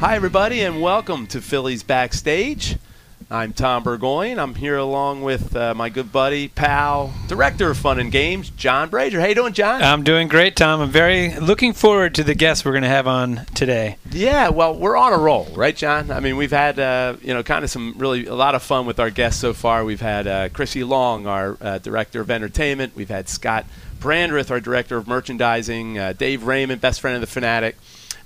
Hi, everybody, and welcome to Phillies Backstage. I'm Tom Burgoyne. I'm here along with uh, my good buddy, pal, director of fun and games, John Brazer. How you doing, John? I'm doing great, Tom. I'm very looking forward to the guests we're going to have on today. yeah, well, we're on a roll, right, John? I mean, we've had uh, you know kind of some really a lot of fun with our guests so far. We've had uh, Chrissy Long, our uh, director of entertainment. We've had Scott Brandreth, our director of merchandising. Uh, Dave Raymond, best friend of the Phanatic.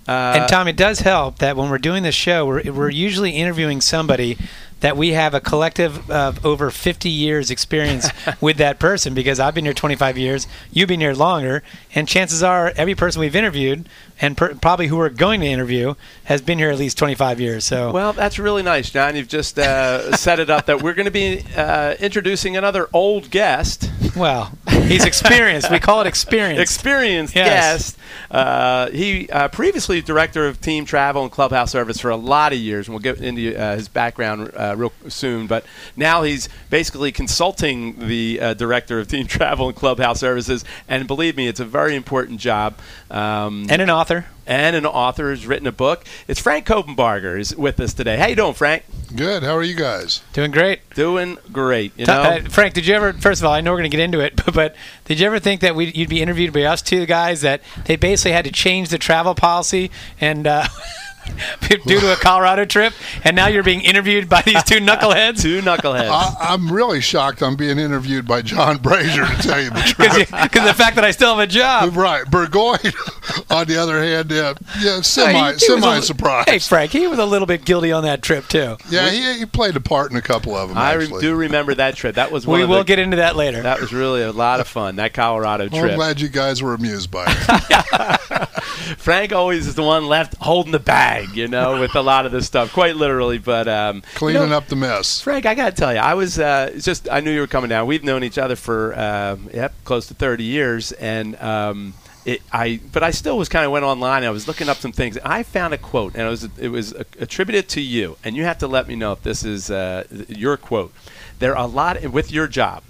Uh, and Tom, it does help that when we're doing this show, we're, we're usually interviewing somebody that we have a collective of over 50 years experience with that person because I've been here 25 years, you've been here longer, and chances are every person we've interviewed and per- probably who we're going to interview has been here at least 25 years. So Well, that's really nice, John. You've just uh, set it up that we're going to be uh, introducing another old guest, well, he's experienced. we call it experience. experienced Yes. guest. Uh, he uh, previously director of team travel and clubhouse service for a lot of years, and we'll get into uh, his background uh, real soon. But now he's basically consulting the uh, director of team travel and clubhouse services, and believe me, it's a very important job. Um, and an author. and an author who's written a book. It's Frank Coppenbarger is with us today. How you doing, Frank? Good. How are you guys? Doing great. Doing great. You know, uh, Frank, did you ever? First of all, I know we're going to get into it, but, but did you ever think that we, you'd be interviewed by us two guys that they basically had to change the travel policy and uh, due to a Colorado trip, and now you're being interviewed by these two knuckleheads? two knuckleheads. I, I'm really shocked. I'm being interviewed by John Brazer to tell you the truth. Because the fact that I still have a job. right, Burgoyne. on the other hand, uh, yeah, Hey, semi he was a semi li- surprised. Hey, Frank, he was a little bit guilty on that trip too. yeah, he, he played a part in a couple of them. I re- actually. do remember that trip. That was one We of will the, get into that later. That was really a lot of fun. That Colorado Well, I'm trip. glad you guys were amused by it. Frank always is the one left holding the bag, you know, with a lot of this stuff, quite literally. But um, Cleaning you know, up the mess. Frank, I got to tell you, I was uh, just I knew you were coming down. We've known each other for um, yep, close to 30 years, and um, it, I but I still was kind of went online. And I was looking up some things. I found a quote, and it was it was attributed to you, and you have to let me know if this is uh, your quote. There are a lot with your job.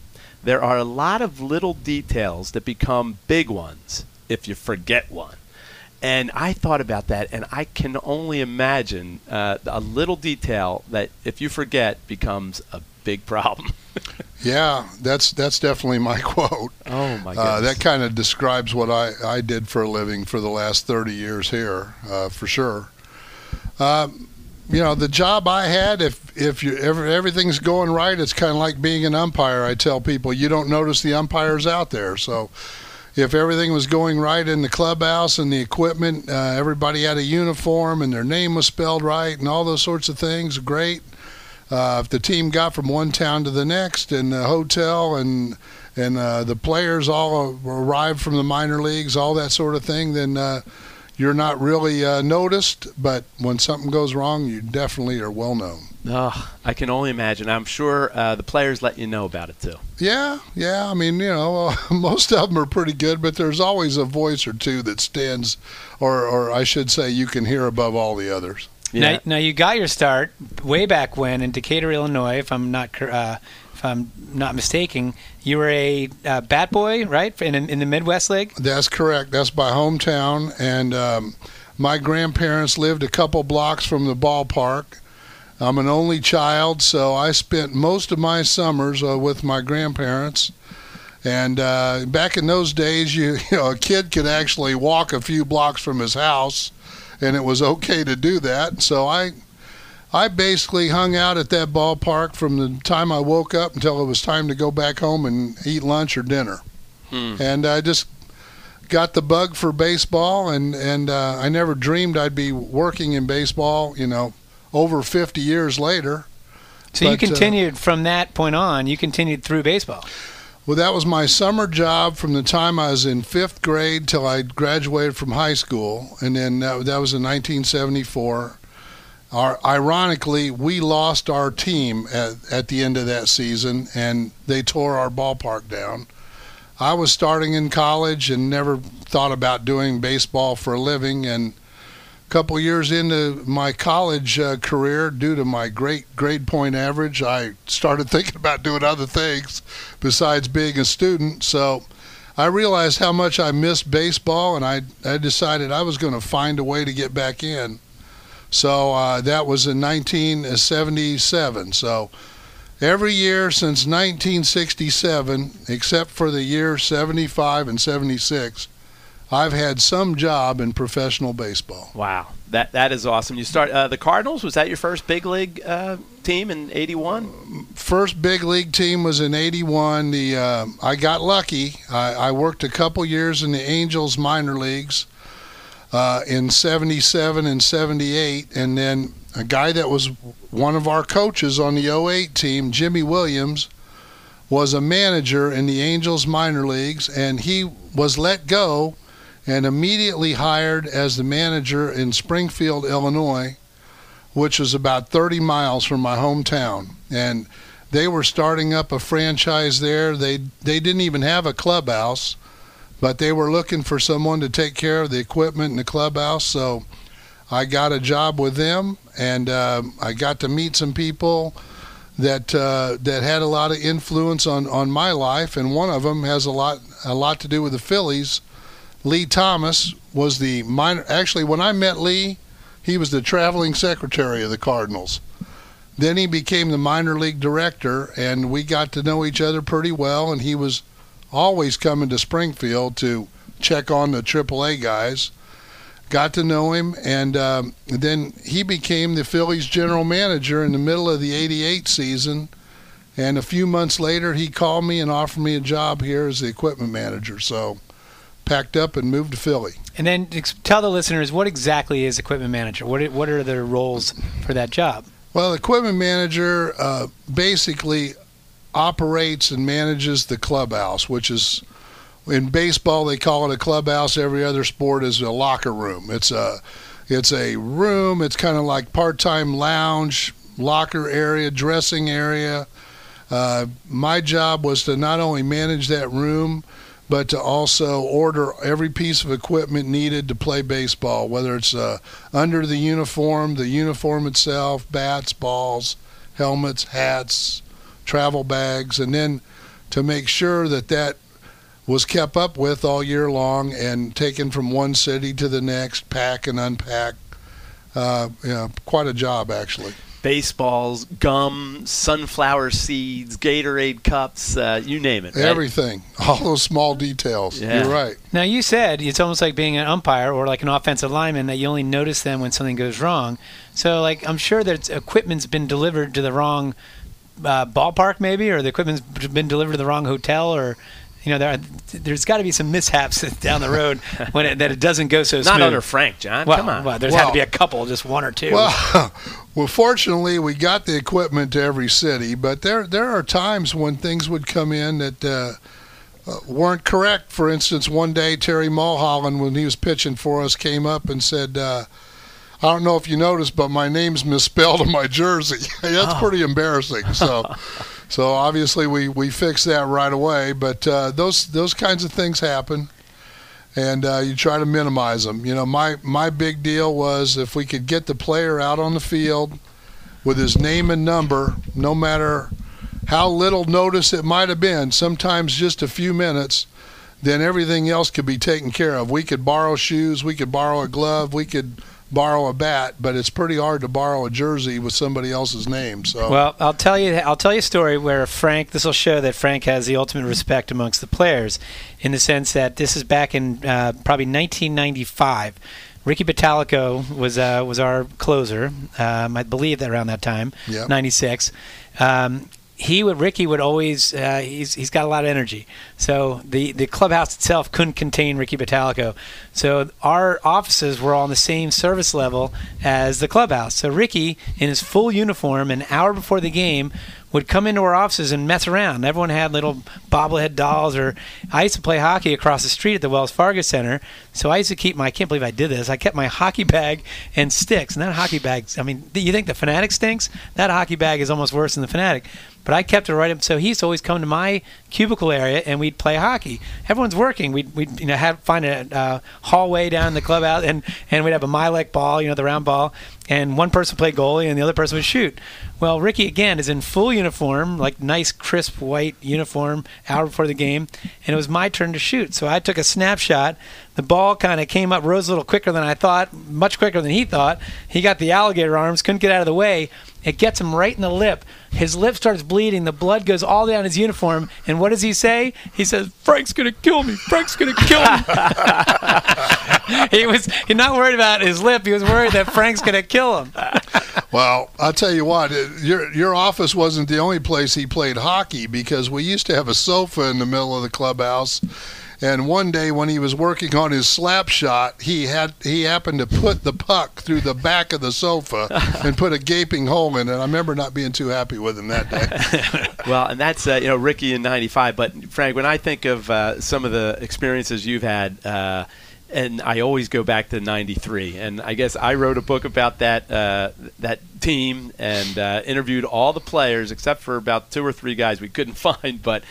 There are a lot of little details that become big ones if you forget one. And I thought about that, and I can only imagine uh, a little detail that, if you forget, becomes a big problem. Yeah, that's that's definitely my quote. oh my Uh, that kind of describes what I, I did for a living for the last 30 years here, uh, for sure. Um, you know, the job I had, if if you ever everything's going right, it's kind of like being an umpire. I tell people you don't notice the umpires out there. So, if everything was going right in the clubhouse and the equipment, uh, everybody had a uniform and their name was spelled right and all those sorts of things, great. Uh, if the team got from one town to the next and the hotel and and uh, the players all arrived from the minor leagues, all that sort of thing, then uh, you're not really uh, noticed. But when something goes wrong, you definitely are well known. Oh, I can only imagine. I'm sure uh, the players let you know about it too. Yeah, yeah. I mean, you know, most of them are pretty good, but there's always a voice or two that stands, or, or I should say, you can hear above all the others. Now, now you got your start way back when in Decatur, Illinois. If I'm not uh, if I'm not mistaken, you were a uh, bat boy, right? In in the Midwest League. That's correct. That's my hometown, and um, my grandparents lived a couple blocks from the ballpark. I'm an only child, so I spent most of my summers uh, with my grandparents. And uh, back in those days, you, you know, a kid could actually walk a few blocks from his house, and it was okay to do that. So I, I basically hung out at that ballpark from the time I woke up until it was time to go back home and eat lunch or dinner. Hmm. And I just got the bug for baseball, and and uh, I never dreamed I'd be working in baseball. You know, over 50 years later. So you But, uh, continued from that point on. You continued through baseball. Well, that was my summer job from the time I was in fifth grade till I graduated from high school, and then that, that was in 1974. Our, ironically, we lost our team at, at the end of that season, and they tore our ballpark down. I was starting in college and never thought about doing baseball for a living, and a couple years into my college uh, career, due to my great grade point average, I started thinking about doing other things besides being a student. So I realized how much I missed baseball, and I, I decided I was going to find a way to get back in. So uh, that was in 1977. So every year since 1967, except for the year 75 and 76, I've had some job in professional baseball. Wow, that that is awesome. You start uh, the Cardinals. Was that your first big league uh, team in '81? First big league team was in '81. The uh, I got lucky. I, I, worked a couple years in the Angels minor leagues uh, in '77 and '78, and then a guy that was one of our coaches on the 08 team, Jimmy Williams, was a manager in the Angels minor leagues, and he was let go and immediately hired as the manager in Springfield, Illinois, which was about 30 miles from my hometown. And they were starting up a franchise there. They they didn't even have a clubhouse, but they were looking for someone to take care of the equipment in the clubhouse. So I got a job with them, and uh, I got to meet some people that uh, that had a lot of influence on, on my life, and one of them has a lot a lot to do with the Phillies Lee Thomas was the minor. Actually, when I met Lee, he was the traveling secretary of the Cardinals. Then he became the minor league director, and we got to know each other pretty well. And he was always coming to Springfield to check on the AAA guys. Got to know him, and um, then he became the Phillies general manager in the middle of the '88 season. And a few months later, he called me and offered me a job here as the equipment manager. So packed up and moved to Philly. And then tell the listeners what exactly is equipment manager. What what are the roles for that job? Well, equipment manager uh, basically operates and manages the clubhouse, which is in baseball they call it a clubhouse. Every other sport is a locker room. It's a it's a room. It's kind of like part-time lounge, locker area, dressing area. Uh, my job was to not only manage that room but to also order every piece of equipment needed to play baseball, whether it's uh, under the uniform, the uniform itself, bats, balls, helmets, hats, travel bags, and then to make sure that that was kept up with all year long and taken from one city to the next, pack and unpack. Uh, yeah, quite a job actually baseballs, gum, sunflower seeds, Gatorade cups, uh, you name it. Right? Everything. All those small details. Yeah. You're right. Now, you said it's almost like being an umpire or like an offensive lineman that you only notice them when something goes wrong. So, like, I'm sure that equipment's been delivered to the wrong uh, ballpark, maybe, or the equipment's been delivered to the wrong hotel, or you know, there there's got to be some mishaps down the road when it, that it doesn't go so smooth. Not under Frank, John. Well, Come on. Well, there's well, had to be a couple, just one or two. Well, well, fortunately, we got the equipment to every city, but there there are times when things would come in that. Uh, uh, weren't correct. For instance, one day Terry Mulholland, when he was pitching for us, came up and said, uh, "I don't know if you noticed, but my name's misspelled on my jersey." That's oh. pretty embarrassing. So, So obviously we, we fixed that right away. But uh, those those kinds of things happen, and uh, you try to minimize them. You know, my my big deal was if we could get the player out on the field with his name and number, no matter how little notice it might have been, sometimes just a few minutes, then everything else could be taken care of. We could borrow shoes, we could borrow a glove, we could borrow a bat, but it's pretty hard to borrow a jersey with somebody else's name. So well, I'll tell you, I'll tell you a story where Frank. This will show that Frank has the ultimate respect amongst the players, in the sense that this is back in uh, probably 1995. Ricky Bottalico was uh, was our closer, um, I believe that around that time, yep. 96. Um, he would Ricky would always uh, he's he's got a lot of energy. So the the clubhouse itself couldn't contain Ricky Bottalico. So our offices were on the same service level as the clubhouse. So Ricky in his full uniform an hour before the game would come into our offices and mess around. Everyone had little bobblehead dolls, or I used to play hockey across the street at the Wells Fargo Center. So I used to keep my, I can't believe I did this. I kept my hockey bag and sticks. And that hockey bag, I mean, you think the Phanatic stinks? That hockey bag is almost worse than the Phanatic. But I kept it right up. So he used to always come to my cubicle area and we'd play hockey. Everyone's working. We'd, we'd you know, have find a uh, hallway down the clubhouse and, and we'd have a Mylec ball, you know, the round ball. And one person played goalie and the other person would shoot. Well, Ricky again is in full uniform, like nice crisp white uniform, hour before the game, and it was my turn to shoot. So I took a snapshot. The ball kind of came up, rose a little quicker than I thought, much quicker than he thought. He got the alligator arms, couldn't get out of the way. It gets him right in the lip. His lip starts bleeding. The blood goes all down his uniform. And what does he say? He says, "Frank's gonna kill me. Frank's gonna kill me." he was he's not worried about his lip. He was worried that Frank's gonna kill him. Well, I'll tell you what, your your office wasn't the only place he played hockey because we used to have a sofa in the middle of the clubhouse. And one day when he was working on his slap shot, he had he happened to put the puck through the back of the sofa and put a gaping hole in it. I remember not being too happy with him that day. Well, and that's uh, you know Ricky in '95. But Frank, when I think of uh, some of the experiences you've had, uh, and I always go back to '93, and I guess I wrote a book about that uh, that team and uh, interviewed all the players except for about two or three guys we couldn't find, but.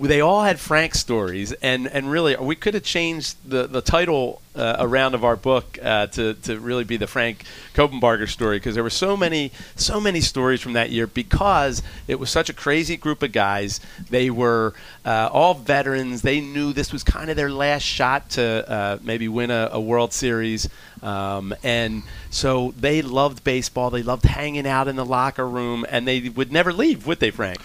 They all had Frank stories, and, and really, we could have changed the, the title uh, around of our book uh, to, to really be the Frank Coppenbarger story because there were so many so many stories from that year because it was such a crazy group of guys. They were uh, all veterans. They knew this was kind of their last shot to uh, maybe win a, a World Series, um, and so they loved baseball. They loved hanging out in the locker room, and they would never leave, would they, Frank?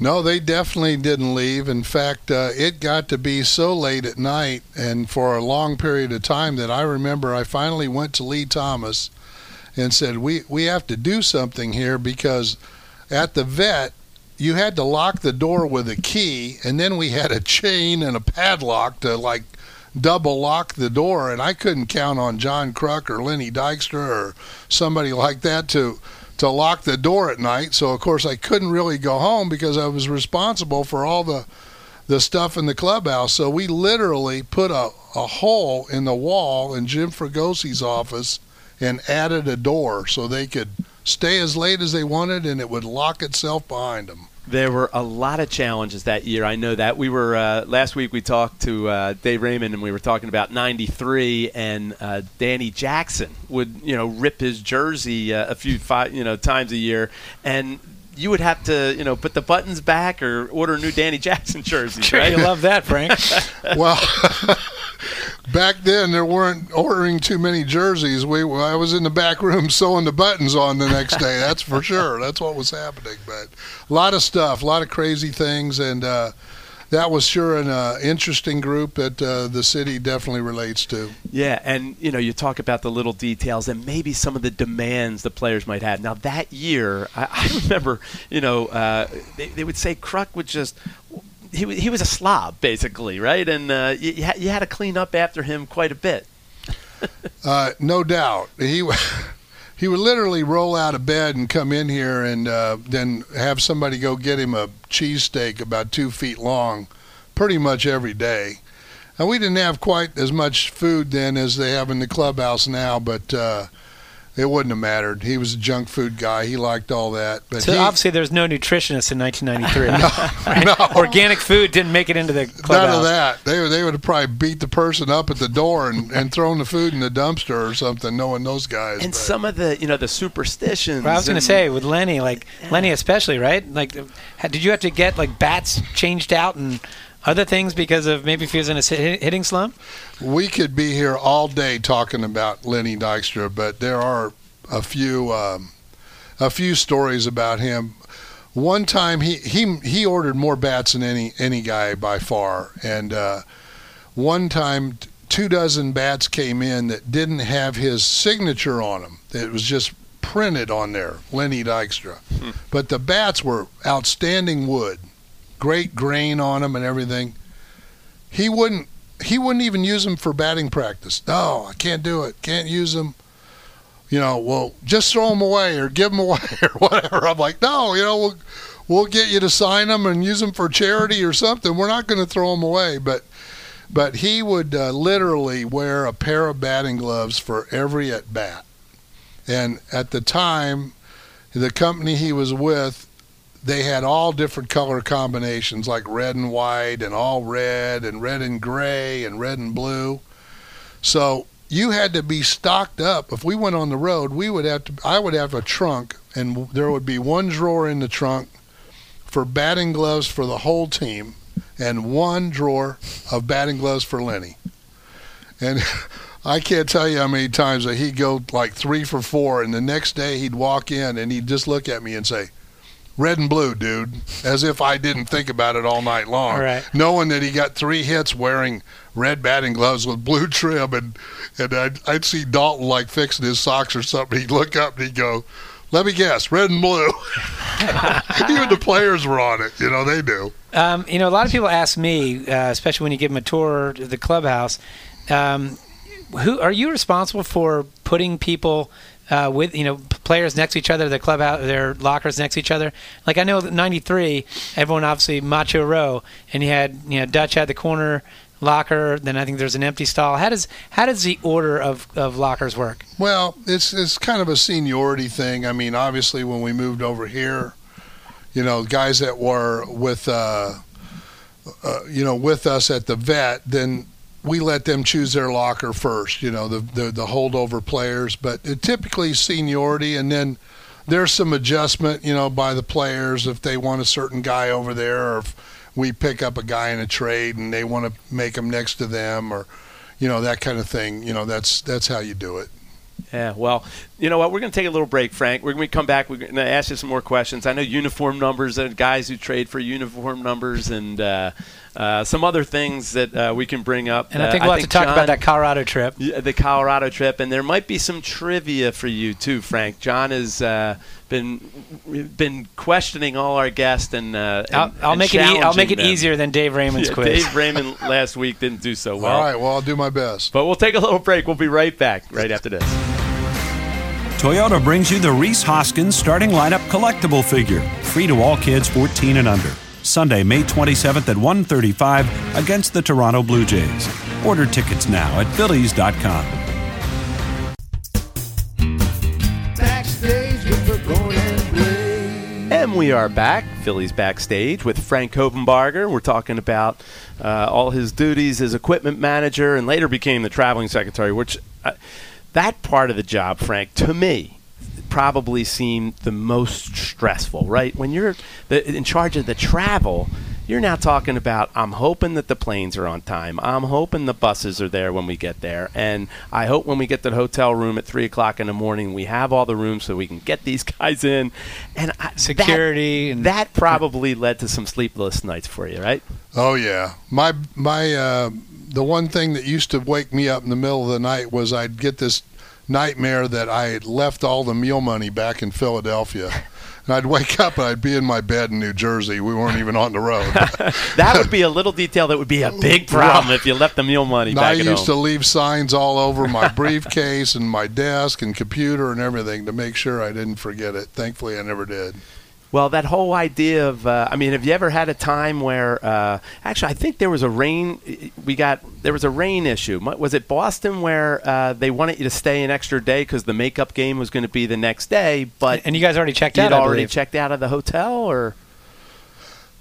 No, they definitely didn't leave. In fact, uh, it got to be so late at night and for a long period of time that I remember I finally went to Lee Thomas and said, "We we have to do something here because at the vet you had to lock the door with a key, and then we had a chain and a padlock to like." double lock the door and I couldn't count on John Kruk or Lenny Dykstra or somebody like that to to lock the door at night. So of course I couldn't really go home because I was responsible for all the the stuff in the clubhouse. So we literally put a, a hole in the wall in Jim Fregosi's office and added a door so they could stay as late as they wanted and it would lock itself behind them. There were a lot of challenges that year. I know that we were uh, last week. We talked to uh, Dave Raymond, and we were talking about '93, and uh, Danny Jackson would, you know, rip his jersey uh, a few five, you know, times a year, and you would have to, you know, put the buttons back or order a new Danny Jackson jersey. Sure, right? you love that, Frank. well, back then there weren't ordering too many jerseys. We I was in the back room sewing the buttons on the next day. That's for sure. That's what was happening. But a lot of stuff, a lot of crazy things, and uh, that was sure an uh, interesting group that uh, the city definitely relates to. Yeah, and you know, you talk about the little details and maybe some of the demands the players might have. Now that year, I, I remember, you know, uh, they, they would say Kruk would just. He, he was a slob, basically, right? And uh, you, you had to clean up after him quite a bit. Uh, no doubt. He he would literally roll out of bed and come in here and uh, then have somebody go get him a cheesesteak about two feet long, pretty much every day. And we didn't have quite as much food then as they have in the clubhouse now, but uh, it wouldn't have mattered. He was a junk food guy. He liked all that. But So he, obviously, there's no nutritionists in 1993. No, no. Organic food didn't make it into the None of that. They would- they would have probably beat the person up at the door and, and thrown the food in the dumpster or something, knowing those guys. And but- some of the, you know, the superstitions. Well, I was going to say with Lenny, like Lenny especially, right? Like, did you have to get like bats changed out and other things because of maybe if he was in a hitting slump? We could be here all day talking about Lenny Dykstra, but there are a few um, a few stories about him. One time he he he ordered more bats than any any guy by far, and uh, one time two dozen bats came in that didn't have his signature on them. It was just printed on there, Lenny Dykstra. But the bats were outstanding wood, great grain on them and everything. He wouldn't he wouldn't even use them for batting practice. No, I can't do it. Can't use them. You know, well, just throw them away or give them away or whatever. I'm like, no, you know, we'll we'll get you to sign them and use them for charity or something. We're not going to throw them away, but but he would uh, literally wear a pair of batting gloves for every at bat. And at the time, the company he was with they had all different color combinations like red and white and all red and red and gray and red and blue. So you had to be stocked up. If we went on the road, we would have to. I would have a trunk, and there would be one drawer in the trunk for batting gloves for the whole team, and one drawer of batting gloves for Lenny. And I can't tell you how many times that he'd go like three for four, and the next day he'd walk in and he'd just look at me and say, red and blue, dude, as if I didn't think about it all night long. Right. Knowing that he got three hits wearing red batting gloves with blue trim, and and I'd, I'd see Daulton like fixing his socks or something. He'd look up and he'd go, "Let me guess, red and blue." Even the players were on it. You know, they do. Um, you know, a lot of people ask me, uh, especially when you give them a tour of the clubhouse, um, who are you responsible for putting people uh, with you know players next to each other, their clubhouse, their lockers next to each other? Like I know '93, everyone obviously Macho Row, and you had you know Dutch had the corner locker. Then I think there's an empty stall. How does how does the order of, of lockers work? Well, it's it's kind of a seniority thing. I mean, obviously, when we moved over here, you know, guys that were with, uh, uh, you know, with us at the vet, then we let them choose their locker first. You know, the the, the holdover players, but typically seniority, and then there's some adjustment, you know, by the players if they want a certain guy over there, or if we pick up a guy in a trade and they want to make him next to them, or you know that kind of thing. You know, that's that's how you do it. Yeah, well, you know what? We're going to take a little break, Frank. We're going to come back. We're going to ask you some more questions. I know uniform numbers and guys who trade for uniform numbers and uh, uh, some other things that uh, we can bring up. And I think we'll uh, have to talk John- about that Colorado trip. Yeah, the Colorado trip, and there might be some trivia for you too, Frank. John has uh, been been questioning all our guests, and, uh, and I'll, I'll and make it. E- I'll make it them. easier than Dave Raymond's Yeah, quiz. Dave Raymond last week didn't do so well. All right, well, I'll do my best. But we'll take a little break. We'll be right back right after this. Toyota brings you the Rhys Hoskins starting lineup collectible figure, free to all kids 14 and under. Sunday, May 27th at 1:35 against the Toronto Blue Jays. Order tickets now at phillies.com. Backstage and And we are back, Phillies backstage with Frank Coppenbarger. We're talking about uh, all his duties as equipment manager, and later became the traveling secretary. Which uh, that part of the job, Frank, to me, probably seem the most stressful. Right when you're the, in charge of the travel. You're now talking about I'm hoping that the planes are on time. I'm hoping the buses are there when we get there. And I hope when we get to the hotel room at 3 o'clock in the morning, we have all the rooms so we can get these guys in. And I, that- Security and that probably led to some sleepless nights for you, right? Oh yeah, my my uh, the one thing that used to wake me up in the middle of the night was I'd get this nightmare that I had left all the meal money back in Philadelphia. And I'd wake up and I'd be in my bed in New Jersey. We weren't even on the road. That would be a little detail that would be a big problem if you left the meal money I back at used to leave signs all over my briefcase and my desk and computer and everything to make sure I didn't forget it. Thankfully, I never did. Well, that whole idea of, uh, I mean, have you ever had a time where, uh, actually, I think there was a rain, we got, there was a rain issue. Was it Boston where uh, they wanted you to stay an extra day because the makeup game was going to be the next day, but and you guys already checked you'd out. Already believe. checked out of the hotel, or?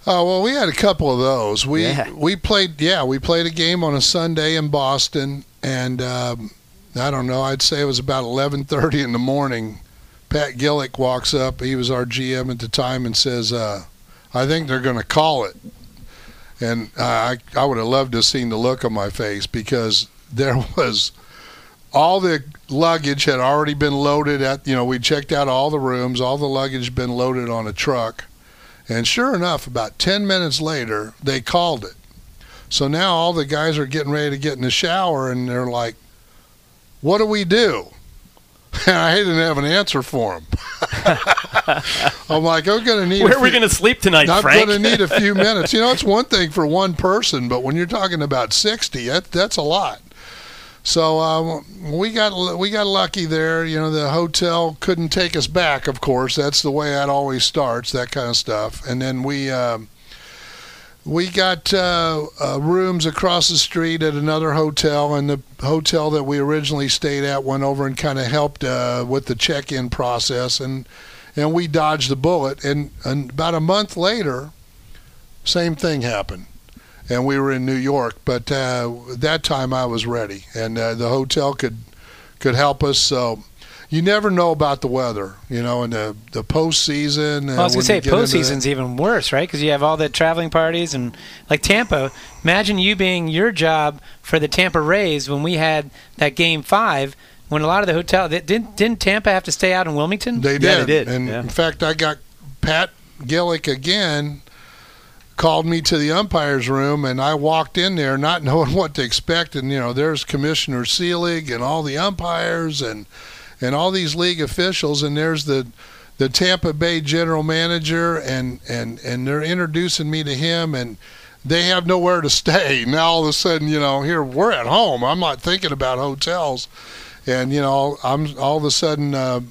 Oh well, we had a couple of those. We Yeah. we played yeah we played a game on a Sunday in Boston, and um, I don't know. I'd say it was about eleven thirty in the morning. Pat Gillick walks up. He was our GM at the time and says, uh, "I think they're going to call it." And uh, I I would have loved to have seen the look on my face because there was all the luggage had already been loaded at you know we checked out all the rooms all the luggage had been loaded on a truck and sure enough about 10 minutes later they called it so now all the guys are getting ready to get in the shower and they're like what do we do and i didn't have an answer for him. i'm like i'm going to need Where are we going to sleep tonight, I'm Frank? going to need a few minutes. You know, it's one thing for one person, but when you're talking about 60, that, that's a lot. So um, we got we got lucky there. You know, the hotel couldn't take us back. Of course, that's the way that always starts. That kind of stuff. And then we um, we got uh, uh, rooms across the street at another hotel, and the hotel that we originally stayed at went over and kind of helped uh, with the check-in process, and and we dodged the bullet. And, and about a month later, same thing happened. and we were in New York. But uh, that time I was ready, and uh, the hotel could could help us. So you never know about the weather, you know, in the the postseason. Well, I was gonna say you get into postseason's even worse, right? Because you have all the traveling parties and like Tampa. Imagine you being your job for the Tampa Rays when we had that Game Five. When a lot of the hotel didn't didn't Tampa have to stay out in Wilmington? They did. Yeah, they did, And yeah. in fact, I got Pat Gillick again called me to the umpires room, and I walked in there not knowing what to expect. And you know, there's Commissioner Selig and all the umpires and and all these league officials, and there's the the Tampa Bay general manager, and and and they're introducing me to him and. They have nowhere to stay. Now all of a sudden, you know, here we're at home. I'm not thinking about hotels, and you know, I'm all of a sudden uh,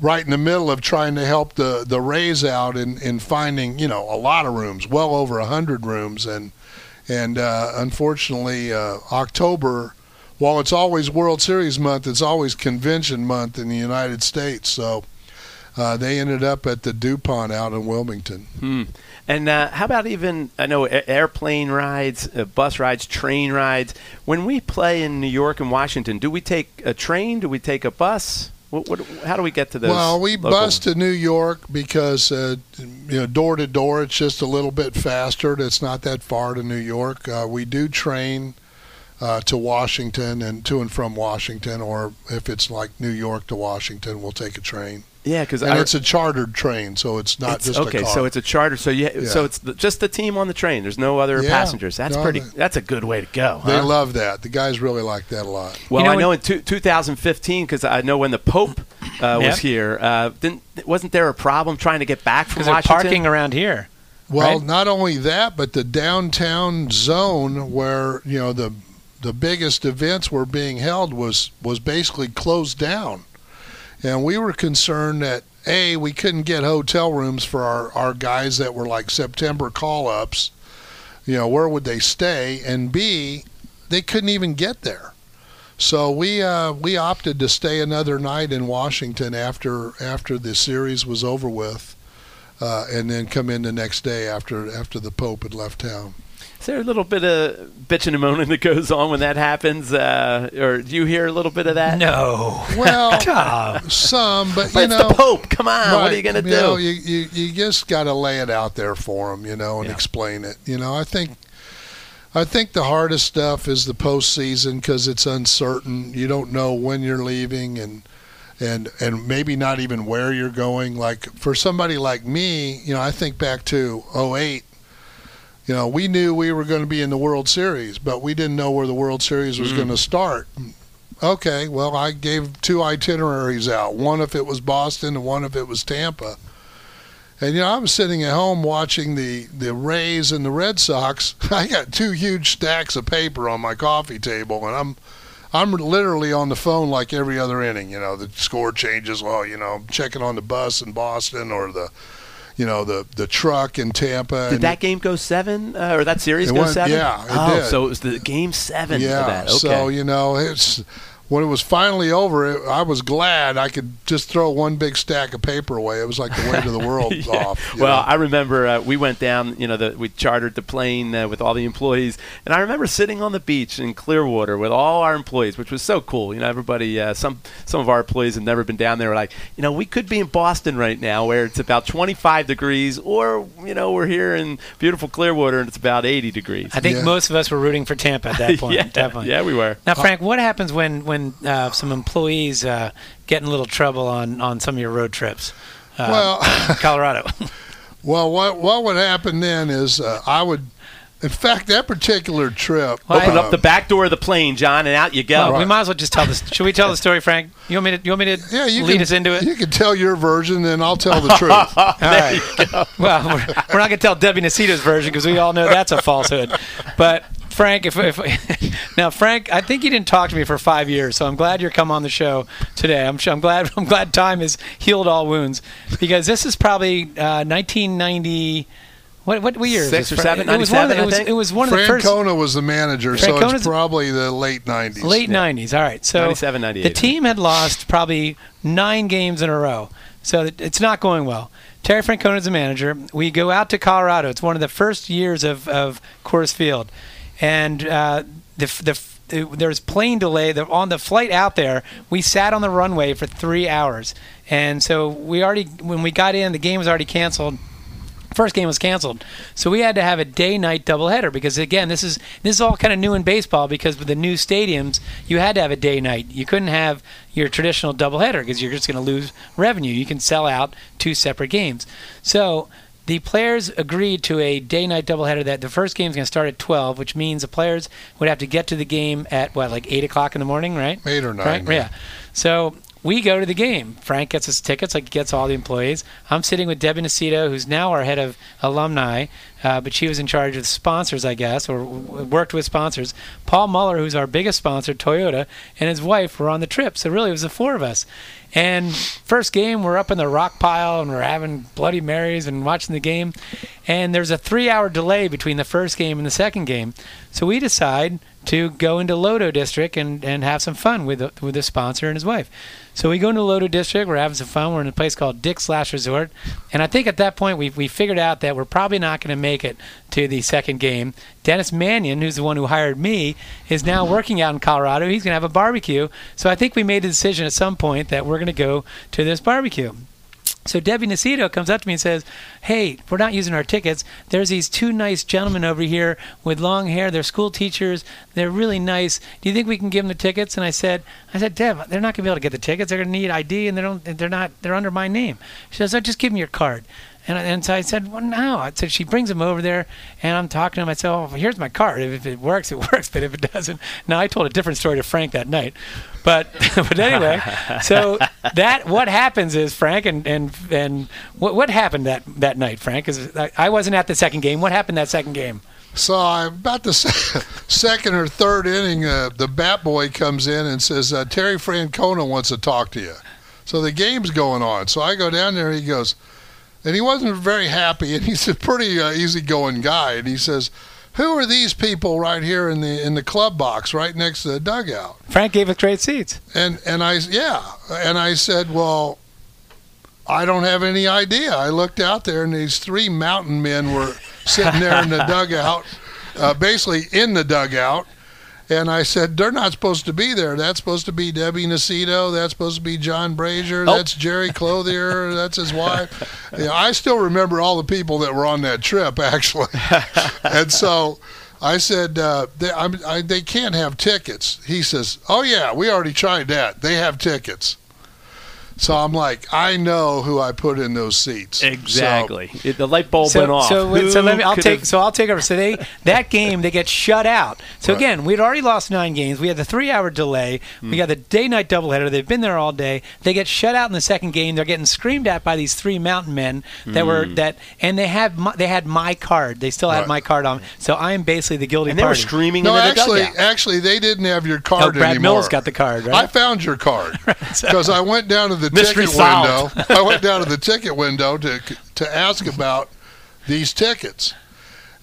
right in the middle of trying to help the the Rays out in, in finding you know a lot of rooms, well over a hundred rooms, and and uh, unfortunately uh, October, while it's always World Series month, it's always convention month in the United States. So uh, they ended up at the Dupont out in Wilmington. Hmm. And uh, how about even I know airplane rides, uh, bus rides, train rides. When we play in New York and Washington, do we take a train? Do we take a bus? What, what, how do we get to those? Well, we local- bus to New York because uh, you know door to door it's just a little bit faster. It's not that far to New York. Uh, we do train uh, to Washington and to and from Washington, or if it's like New York to Washington, we'll take a train. Yeah, because And it's a chartered train, so it's not It's- just okay, a car. so it's a charter. So you, Yeah. so it's the, just the team on the train. There's no other Yeah. passengers. That's No, pretty. they- That's a good way to go. they huh? love that. The guys really like that a lot. Well, You know I when- know in two, 2015 because I know when the Pope uh, Yeah. was here. Uh, didn't wasn't there a problem trying to get back from because they're Washington? parking around here. Well, Right. not only that, but the downtown zone where you know the the biggest events were being held was was basically closed down, and we were concerned that a we couldn't get hotel rooms for our our guys that were like September call ups. You know, where would they stay? And b they couldn't even get there. So we uh, we opted to stay another night in Washington after after the series was over with uh, and then come in the next day after after the Pope had left town. Is there a little bit of bitching and moaning that goes on when that happens, uh, or do you hear a little bit of that? No. Well, Tom. some, but But you it's know, the Pope. Come on, what are you going to do? know, you, you you just got to lay it out there for them, you know, and Yeah. explain it. You know, I think. I think the hardest stuff is the postseason because it's uncertain. You don't know when you're leaving, and and and maybe not even where you're going. Like for somebody like me, you know, I think back to 08. You know, we knew we were going to be in the World Series, but we didn't know where the World Series was Mm. going to start. Okay, well, I gave two itineraries out. One if it was Boston, and one if it was Tampa. And you know, I was sitting at home watching the the Rays and the Red Sox. I got two huge stacks of paper on my coffee table, and I'm I'm literally on the phone like every other inning. You know, the score changes. Well, you know, checking on the bus in Boston or the, you know, the the truck in Tampa. Did that game go seven, uh, or that series It go went- seven? yeah, it oh, did. so it was the game seven. Yeah. Okay. So you know, it's when it was finally over. It, I was glad I could just throw one big stack of paper away. It was like the weight of the world Yeah. off. Well, know. I remember uh, we went down. You know, the, we chartered the plane uh, with all the employees, and I remember sitting on the beach in Clearwater with all our employees, which was so cool. You know, everybody. Uh, some some of our employees had never been down there. Were like, you know, we could be in Boston right now, where it's about 25 degrees, or you know, we're here in beautiful Clearwater and it's about 80 degrees. I think Yeah. most of us were rooting for Tampa at that point. yeah, Definitely. yeah, we were. Now, Frank, what happens when when uh, some employees uh, get in a little trouble on, on some of your road trips? Uh, well, Colorado. well, what what would happen then is uh, I would, in fact, that particular trip. Well, Open uh, up the back door of the plane, John, and out you go. Well, We might as well just tell this. Should we tell the story, Frank? You want me to? You want me to Yeah, you lead can, us into it? You can tell your version, and I'll tell the truth. All right. Well, we're, we're not going to tell Debbie Nocito's version because we all know that's a falsehood. But Frank, if, if now Frank, I think you didn't talk to me for five years, so I'm glad you're come on the show today. I'm I'm glad I'm glad time has healed all wounds because this is probably uh, 1990. What what, what year? Six this? or seven? It was one of the, it was, it was one of the first Francona was the manager, so Francona's- it's probably the late 90s. late '90s. All right, so 97, 98, the team had lost probably nine games in a row, so it's not going well. Terry Francona is the manager. We go out to Colorado. It's one of the first years of of Coors Field, and uh, the the there's plane delay. The, on the flight out there, we sat on the runway for three hours, and so we already when we got in, the game was already canceled first game was canceled. So we had to have a day-night doubleheader because again, this is this is all kind of new in baseball because with the new stadiums, you had to have a day-night. You couldn't have your traditional doubleheader because you're just going to lose revenue. You can sell out two separate games. So the players agreed to a day-night doubleheader that the first game is going to start at 12, which means the players would have to get to the game at what, like eight o'clock in the morning, right? Eight or nine, Right? yeah. Yeah. So we go to the game. Frank gets his tickets, like he gets all the employees. I'm sitting with Debbie Nocito, who's now our head of alumni, uh, but she was in charge of sponsors, I guess, or w- worked with sponsors. Paul Muller, who's our biggest sponsor, Toyota, and his wife were on the trip. So really, it was the four of us. And first game, we're up in the rock pile and we're having Bloody Marys and watching the game. And there's a three-hour delay between the first game and the second game. So we decide to go into Lodo District and, and have some fun with the, with the sponsor and his wife. So we go into Lodo District. We're having some fun. We're in a place called Dick's Last Resort, and I think at that point we we figured out that we're probably not going to make it to the second game. Dennis Mannion, who's the one who hired me, is now working out in Colorado. He's going to have a barbecue. So I think we made a decision at some point that we're going to go to this barbecue. So Debbie Nocito comes up to me and says, "Hey, we're not using our tickets. There's these two nice gentlemen over here with long hair. They're school teachers. They're really nice. Do you think we can give them the tickets?" And I said, "I said, Deb, they're not going to be able to get the tickets. They're going to need ID, and they don't. They're not. They're under my name." She says, "Oh, just give them your card." And, and so I said, well, no. I said, she brings him over there, and I'm talking to him. I said, oh, here's my card. If it works, it works. But if it doesn't, now I told a different story to Frank that night. But but anyway, so that what happens is Frank and and and what what happened that that night, Frank? Because I, I wasn't at the second game. What happened that second game? So I'm about the second or third inning, uh, the bat boy comes in and says, uh, Terry Francona wants to talk to you. So the game's going on. So I go down there. He goes, and he wasn't very happy. And he's a pretty uh, easygoing guy. And he says, "Who are these people right here in the in the club box, right next to the dugout?" Frank gave us great seats. And and I yeah, and I said, well, I don't have any idea. I looked out there, and these three mountain men were sitting there in the dugout, uh, basically in the dugout. And I said, they're not supposed to be there. That's supposed to be Debbie Nocito. That's supposed to be John Brazer. Oh. That's Jerry Clothier. That's his wife. Yeah, I still remember all the people that were on that trip, actually. and so I said, uh, they, I, they can't have tickets. He says, oh, yeah, we already tried that. They have tickets. So I'm like, I know who I put in those seats. Exactly. It, the light bulb so, went off. So, Who so let me. I'll take. have- So I'll take over. So they that game they get shut out. So Right. again, we'd already lost nine games. We had the three-hour delay. Hmm. We got the day-night doubleheader. They've been there all day. They get shut out in the second game. They're getting screamed at by these three mountain men that were Hmm. that, and they have my, they had my card. They still had Right. my card on. So I'm basically the guilty and they were screaming No, into the actually, dugout. actually, they didn't have your Oh, card Brad anymore. Mills got the card, I found your card because I went down to the Mystery ticket solved. window. I went down to the ticket window to to ask about these tickets,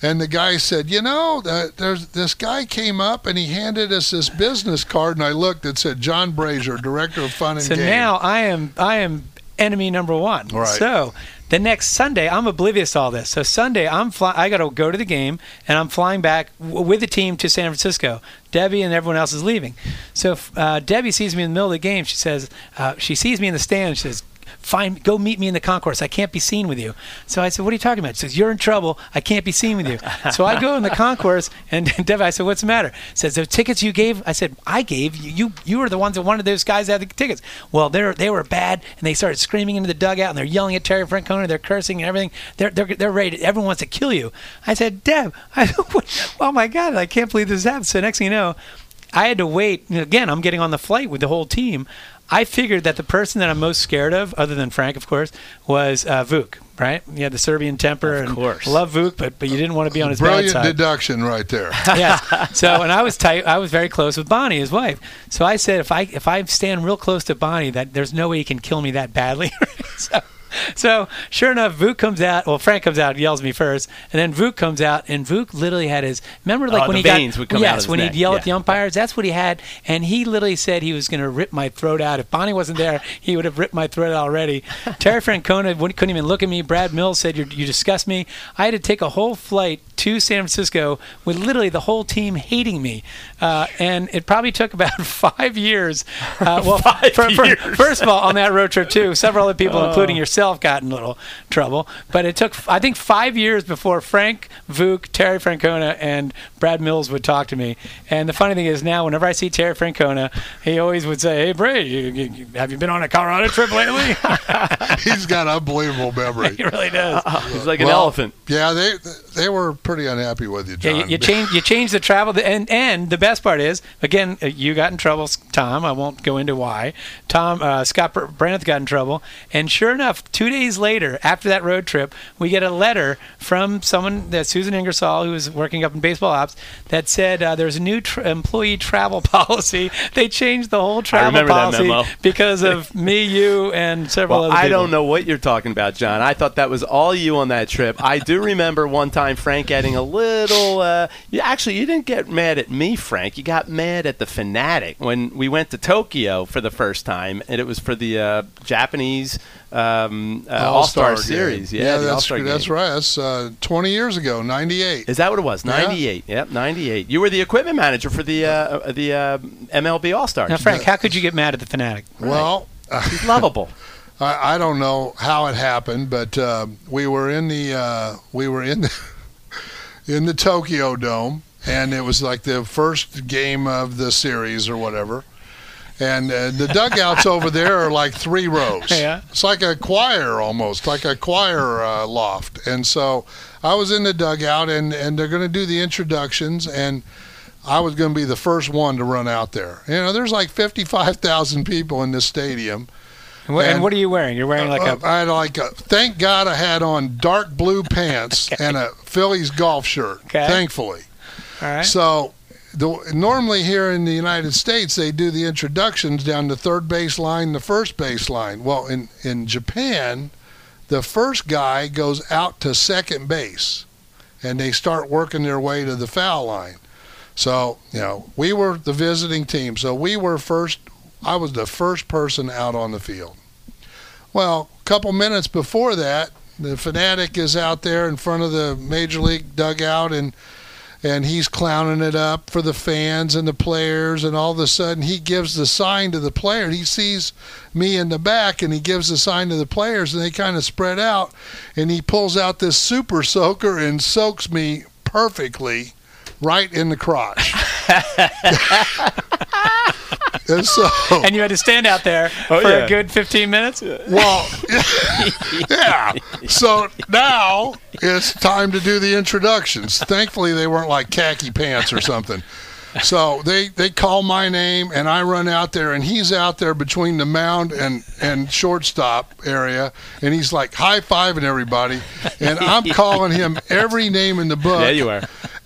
and the guy said, "You know, uh, there's this guy came up and he handed us this business card, and I looked. It said John Brazer, Director of Fun and So Game." now I am I am enemy number one. Right. So the next Sunday, I'm oblivious to all this. So Sunday, I'm fly- I got to go to the game, and I'm flying back w- with the team to San Francisco. Debbie and everyone else is leaving. So uh, Debbie sees me in the middle of the game. She says uh, she sees me in the stand. She says. Fine, go meet me in the concourse. I can't be seen with you. So I said, "What are you talking about?" She says, "You're in trouble. I can't be seen with you." so I go in the concourse, and Debbie, I said, "What's the matter?" Says, "The tickets you gave." I said, "I gave you. You, you were the ones that wanted those guys to have the tickets." Well, they they were bad, and they started screaming into the dugout, and they're yelling at Terry Francona. They're cursing and everything. They're they're they're ready. Everyone wants to kill you. I said, "Deb, I, oh my God, I can't believe this happened." So next thing you know, I had to wait. Again, I'm getting on the flight with the whole team. I figured that the person that I'm most scared of, other than Frank, of course, was uh, Vuk. Right? You had the Serbian temper, Of and course. love Vuk, but but you didn't want to be on his bad Brilliant side deduction right there. yes. So, and I was tight. I was very close with Bonnie, his wife. So I said, if I if I stand real close to Bonnie, that there's no way he can kill me that badly. so, so sure enough, Vuk comes out. Well, Frank comes out, yells at me first, and then Vuk comes out, and Vuk literally had his. Remember, like Oh, when the he got would come yes, when neck. he'd yell at the umpires, that's what he had, and he literally said he was going to rip my throat out. If Bonnie wasn't there, he would have ripped my throat out already. Terry Francona couldn't even look at me. Brad Mills said, You're, "You disgust me." I had to take a whole flight to San Francisco with literally the whole team hating me, uh, and it probably took about five years. Uh, well, Five for- for- years. first of all, on that road trip too, several other people, including yourself, got in a little trouble. But it took, I think, five years before Frank Vuk, Terry Francona, and Brad Mills would talk to me. And the funny thing is now, whenever I see Terry Francona, he always would say, "Hey, Bray, you, you, you- have you been on a Colorado trip lately?" He's got unbelievable memory. he really does. He's like an elephant. Yeah, they they were pretty unhappy with you, Yeah, John. you, you change you change the travel, and and the best part is again uh, you got in trouble, Tom. I won't go into why. Tom uh, Scott Br- Brandth got in trouble, and sure enough, two days later, after that road trip, we get a letter from someone that Susan Ingersoll, who was working up in baseball ops, that said uh, there's a new tr- employee travel policy. They changed the whole travel policy because of me, you, and several Well, other I don't know what you're talking about, John. I thought that was all you on that trip. I do remember one time Frank getting a little. Uh, you, actually, you didn't get mad at me, Frank. You got mad at the Phanatic when we went to Tokyo for the first time, and it was for the uh, Japanese um, uh, All Star. Series. Yeah, yeah that's All-Star that's right. That's uh, 20 years ago, 98. Is that what it was? Yeah. 98. Yep, 98. You were the equipment manager for the uh, uh, the uh, MLB All Stars. Now, Frank, how could you get mad at the Phanatic? Well, He's lovable. I, I don't know how it happened, but uh, we were in the uh, we were in the in the Tokyo Dome, and it was like the first game of the series or whatever. And uh, the dugouts over there are like three rows. Yeah. It's like a choir almost, like a choir uh, loft. And so I was in the dugout, and, and they're going to do the introductions, and I was going to be the first one to run out there. You know, there's like 55,000 people in this stadium. And, what- and what are you wearing? You're wearing like Uh, a I had like a. Thank God I had on dark blue pants and a Phillies golf shirt. Okay. Thankfully. all right. So, the, normally here in the United States, they do the introductions down the third base line, the first base line. Well, in in Japan, the first guy goes out to second base, and they start working their way to the foul line. So, you know, we were the visiting team, so we were first. I was the first person out on the field. Well, a couple minutes before that, the Phanatic is out there in front of the major league dugout and and he's clowning it up for the fans and the players and all of a sudden he gives the sign to the player he sees me in the back and he gives the sign to the players and they kind of spread out and he pulls out this super soaker and soaks me perfectly right in the crotch and so and you had to stand out there Oh, for yeah. a good 15 minutes. well, yeah. So now it's time to do the introductions. Thankfully, they weren't like khaki pants or something. So they, they call my name, and I run out there, and he's out there between the mound and, and shortstop area, and he's like high fiving everybody, and I'm calling him every name in the book. Yeah, you are.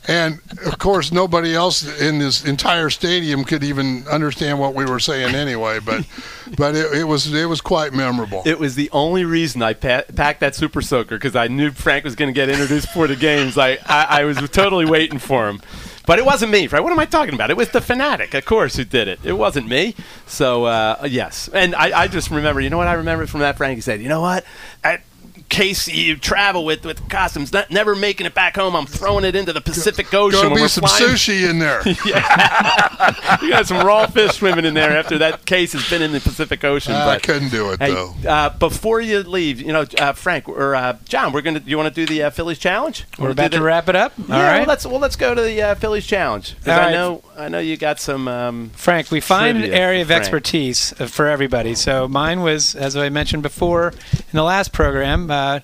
And of course, nobody else in this entire stadium could even understand what we were saying anyway. But, but it, it was it was quite memorable. It was the only reason I pa- packed that super soaker because I knew Frank was going to get introduced for the games. I, I, I was totally waiting for him. But it wasn't me, right? What am I talking about? It was the Phanatic, of course, who did it. It wasn't me. So, uh, yes. And I, I just remember, you know what I remember from that, Frank? He said, you know what? At case you travel with, with costumes, not, never making it back home, I'm throwing it into the Pacific Ocean Gonna be some flying. sushi in there. You got some raw fish swimming in there after that case has been in the Pacific Ocean. I but couldn't do it Hey, though. uh, before you leave, you know, uh, Frank or uh, John, we're gonna. You want to do the uh, Phillies challenge? We're Wanna do about the- to wrap it up. Yeah, All right. well, let's well let's go to the uh, Phillies challenge. All I right. know I know you got some. Um, Frank, we find an area of Frank. expertise uh, for everybody. So mine was, as I mentioned before in the last program, uh,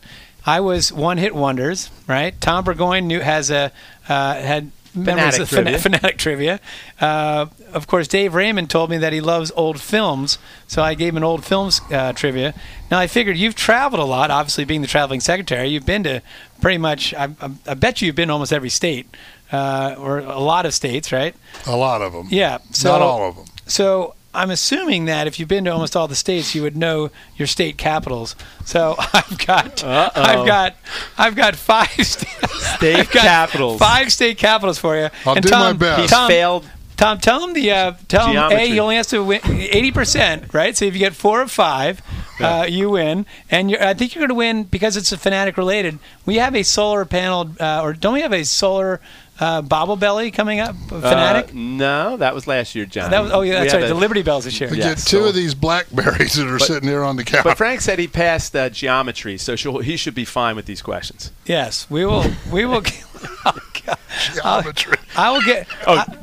I was one hit wonders. Right? Tom Burgoyne knew has a uh, had memories Phanatic of fana- trivia. Phanatic trivia. Uh, of course, Dave Raymond told me that he loves old films, so I gave him an old films uh, trivia. Now I figured you've traveled a lot. Obviously, being the traveling secretary, you've been to pretty much. I, I, I bet you you've been to almost every state. Uh, or a lot of states, right? A lot of them. Yeah. So Not all of them. so I'm assuming that if you've been to almost all the states, you would know your state capitals. So I've got, Uh-oh. I've got, I've got five sta- State I've got capitals. Five state capitals for you. I'll and do my Tom, best. He's failed. Tom, tell him the uh, tell him a Geometry. he only has to win eighty percent, right? So if you get four or five, uh, you win, and you're, I think you're going to win because it's a Phanatic related. We have a solar panel, uh, or don't we have a solar uh, bobble belly coming up? Phanatic. Uh, no, that was last year, John. that was oh yeah, that's have right. a- the Liberty Bells this year. We Yeah, get two so- of these blackberries that are sitting here on the couch. But Frank said he passed uh, geometry, so he should be fine with these questions. Yes, we will. We will. oh, God. Geometry. I will get. Oh. I,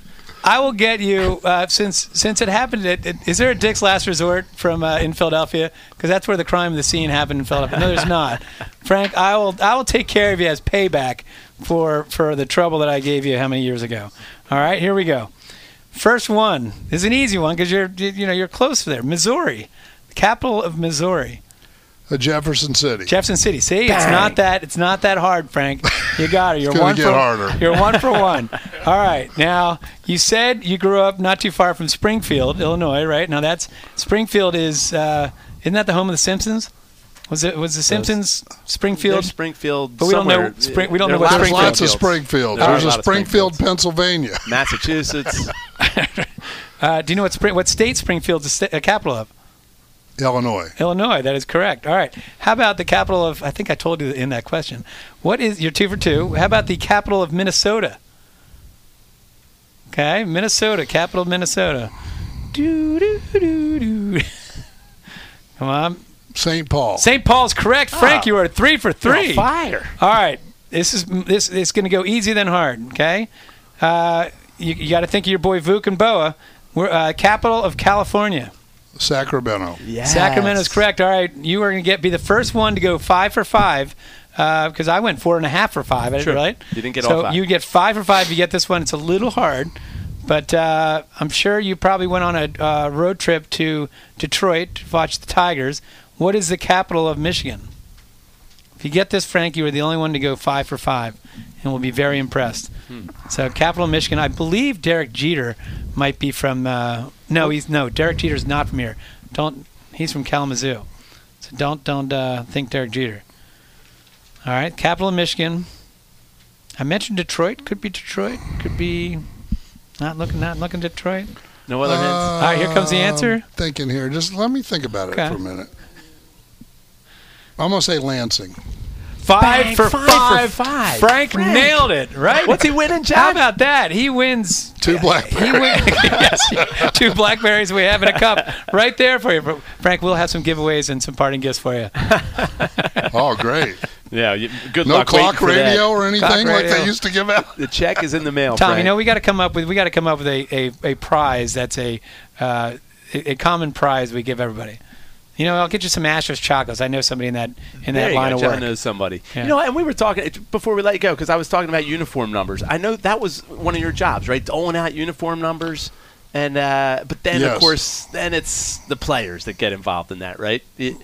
I will get you uh, since since it happened. At, at- is there a Dick's Last Resort from uh, in Philadelphia? Because that's where the crime of the scene happened in Philadelphia. No, there's not. Frank, I will I will take care of you as payback for for the trouble that I gave you how many years ago. All right, here we go. First one is an easy one because you're you you know you're close there. Missouri, the capital of Missouri. Uh, Jefferson City. Jefferson City. See, it's not that it's not that hard, Frank. You got it. You're gonna one get for harder. You're one for one. All right. Now you said you grew up not too far from Springfield, Illinois, right? Now that's Springfield is uh, isn't that the home of the Simpsons? Was it was the Simpsons Springfield? There's Springfield, But we don't know. Spring- we don't There know what lots There's Springfield lots of Springfield. There There's a lot of Springfield, Pennsylvania. Massachusetts. Uh, do you know what Spring, what state Springfield's the sta- uh, capital of? Illinois. Illinois. That is correct. All right. How about the capital of? I think I told you in that question. What is you're two for two? How about the capital of Minnesota? Okay, Minnesota, capital of Minnesota. Do do do do. Come on, St. Paul. St. Paul's correct. Frank, you are three for three. fire. All right, this is this is going to go easy then hard. Okay, uh, you, you got to think of your boy Vuk and Boa. We're uh, capital of California. Sacramento. Yes. Sacramento is correct. All right, you are going to get be the first one to go five for five because I went four and a half for five. I didn't Sure. right. You didn't get so all five. you get five for five. You get this one. It's a little hard, but uh, I'm sure you probably went on a uh, road trip to Detroit to watch the Tigers. What is the capital of Michigan? If you get this, Frank, you are the only one to go five for five, and we'll be very impressed. Hmm. So, capital of Michigan. I believe Derek Jeter might be from. Uh, no, he's no. Derek Jeter's not from here. Don't. He's from Kalamazoo. So don't don't uh, think Derek Jeter. All right, capital of Michigan. I mentioned Detroit. Could be Detroit. Could be. Not looking. Not looking Detroit. No other hints. All right, here comes the answer. Um, Thinking here. Just let me think about it Okay. for a minute. I'm going to say Lansing. Five Bang, for five five. for five. Frank, Frank. nailed it. Right? What's he winning, John? How about that? He wins. Two blackberries. He wins. yes, two blackberries we have in a cup right there for you. Frank, we'll have some giveaways and some parting gifts for you. Oh, great. Yeah. You, good No luck waiting clock for that. radio or anything Clock like they used to give out? The check is in the mail. Tom, Frank. you know we got to come up with we got to come up with a, a, a prize that's a, uh, a a common prize we give everybody. You know, I'll get you some Astros chocolates. I know somebody in that in There that you line go. of John work. knows somebody. Yeah. You know, and we were talking before we let you go because I was talking about uniform numbers. I know that was one of your jobs, right? Doling out uniform numbers, and uh, but then Yes. of course, then it's the players that get involved in that, right? It-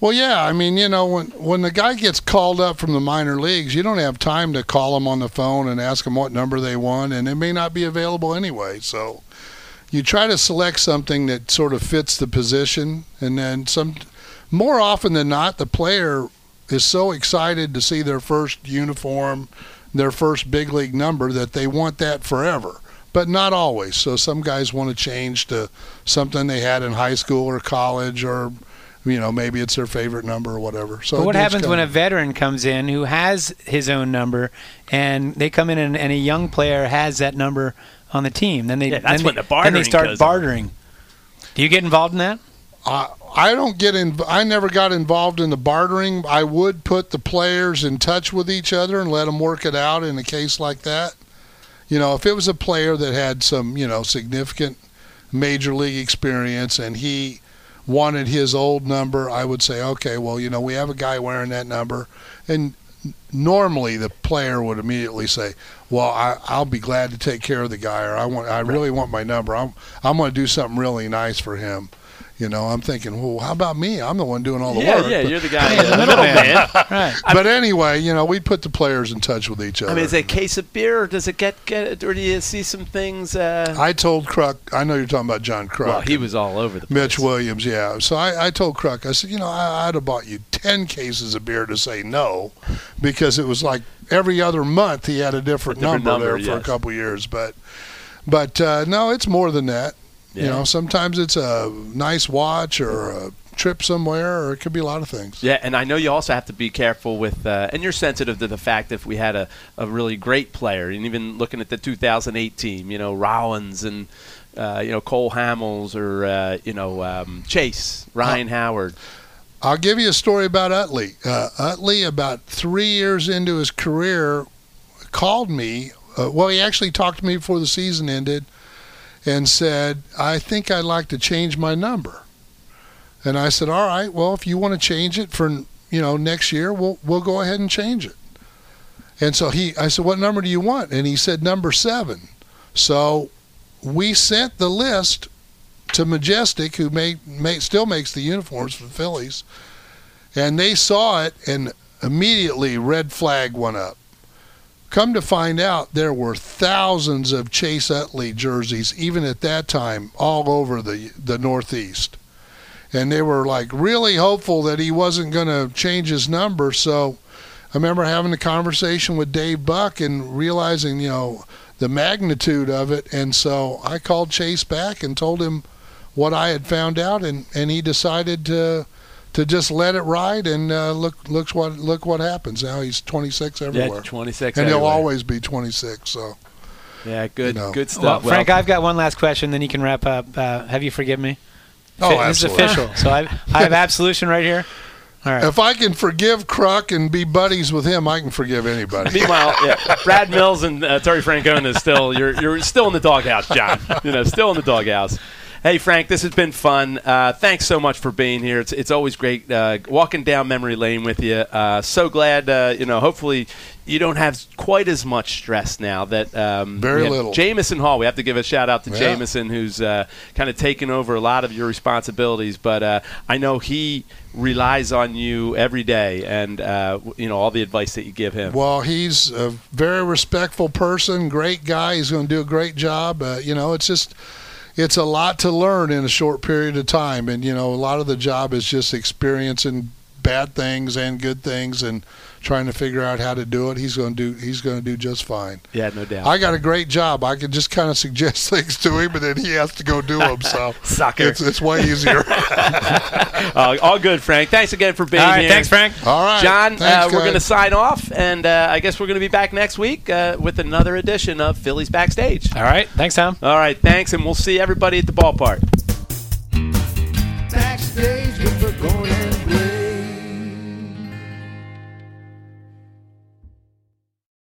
Well, yeah. I mean, you know, when when the guy gets called up from the minor leagues, you don't have time to call him on the phone and ask him what number they want, and it may not be available anyway. So, you try to select something that sort of fits the position, and then some. More often than not, the player is so excited to see their first uniform, their first big league number that they want that forever. But not always. So some guys want to change to something they had in high school or college or you know, maybe it's their favorite number or whatever. So But what happens when a veteran comes in who has his own number, and they come in and, and a young player has that number on the team? Then they Yeah, that's then when they, the bartering then they start goes on. bartering. Do you get involved in that? I I don't get in. I never got involved in the bartering. I would put the players in touch with each other and let them work it out in a case like that. You know, if it was a player that had some, you know, significant major league experience and he wanted his old number, I would say, okay, well, you know, we have a guy wearing that number, and normally the player would immediately say, well, I, I'll be glad to take care of the guy, or I want, I really want my number. I'm, I'm going to do something really nice for him You know, I'm thinking, well, how about me? I'm the one doing all the yeah, work. yeah, But- you're the guy, Hey, the the middleman. middleman. Right. but anyway, you know, we put the players in touch with each other. I mean, is it a case of beer, or does it get get, or do you see some things? Uh, I told Kruk, I know you're talking about John Kruk. well, he was all over the place. Mitch Williams, yeah. So I, I told Kruk, I said, you know, I, I'd have bought you 10 cases of beer to say no because it was like every other month he had a different, Different number, number, there for a couple years. But, but uh, no, it's more than that. Yeah. You know, sometimes it's a nice watch or a trip somewhere, or it could be a lot of things. Yeah, and I know you also have to be careful with, uh, and you're sensitive to the fact that if we had a, a really great player, and even looking at the 2008 team, you know, Rollins and, uh, you know, Cole Hamels or, uh, you know, um, Chase, Ryan Howard. I'll give you a story about Utley. Uh, Utley, about three years into his career, called me. Uh, well, he actually talked to me before the season ended and said, I think I'd like to change my number. And I said, All right, well, if you want to change it for you know next year, we'll we'll go ahead and change it. And so he, I said, What number do you want? And he said, Number seven. So we sent the list to Majestic, who made, made still makes the uniforms for the Phillies, and they saw it, and immediately red flag went up. Come to find out, there were thousands of Chase Utley jerseys, even at that time, all over the the Northeast, and they were like really hopeful that he wasn't going to change his number. So, I remember having a conversation with Dave Buck and realizing, you know, the magnitude of it, and so I called Chase back and told him what I had found out, and, and he decided to to just let it ride, and uh, look looks what look what happens. Now he's 26 everywhere, Yeah, 26. and he'll always be 26. So Yeah, good, you know. good Well, stuff. Frank, I've got one last question, then you can wrap up. Uh, have you forgiven me? Oh, Fi- This is official. So I, I have absolution right here. All right. if I can forgive Kruk and be buddies with him, I can forgive anybody. Meanwhile, yeah, Brad Mills and uh, Terry Francona is still you're you're still in the doghouse, John. You know, still in the doghouse. Hey Frank, this has been fun. Uh, thanks so much for being here. It's it's always great uh, walking down memory lane with you. Uh, so glad uh, you know. Hopefully, you don't have quite as much stress now. That um, Very little. Jameson Hall. We have to give a shout out to Yeah. Jameson, who's uh, kind of taken over a lot of your responsibilities. But uh, I know he relies on you every day, and uh, you know all the advice that you give him. Well, he's a very respectful person, great guy. He's going to do a great job. Uh, you know, it's just it's a lot to learn in a short period of time, and you know, a lot of the job is just experiencing bad things and good things. And trying to figure out how to do it. He's going to do he's going to do just fine. Yeah, no doubt. I got a great job. I can just kind of suggest things to him, and then he has to go do them. So Sucker. it's it's way easier. Uh, all good, Frank. Thanks again for being All right. here. Thanks, Frank. All right, John, Thanks, uh, we're going to sign off, and uh, I guess we're going to be back next week uh, with another edition of Phillies Backstage. All right. Thanks, Tom. All right, thanks, and we'll see everybody at the ballpark.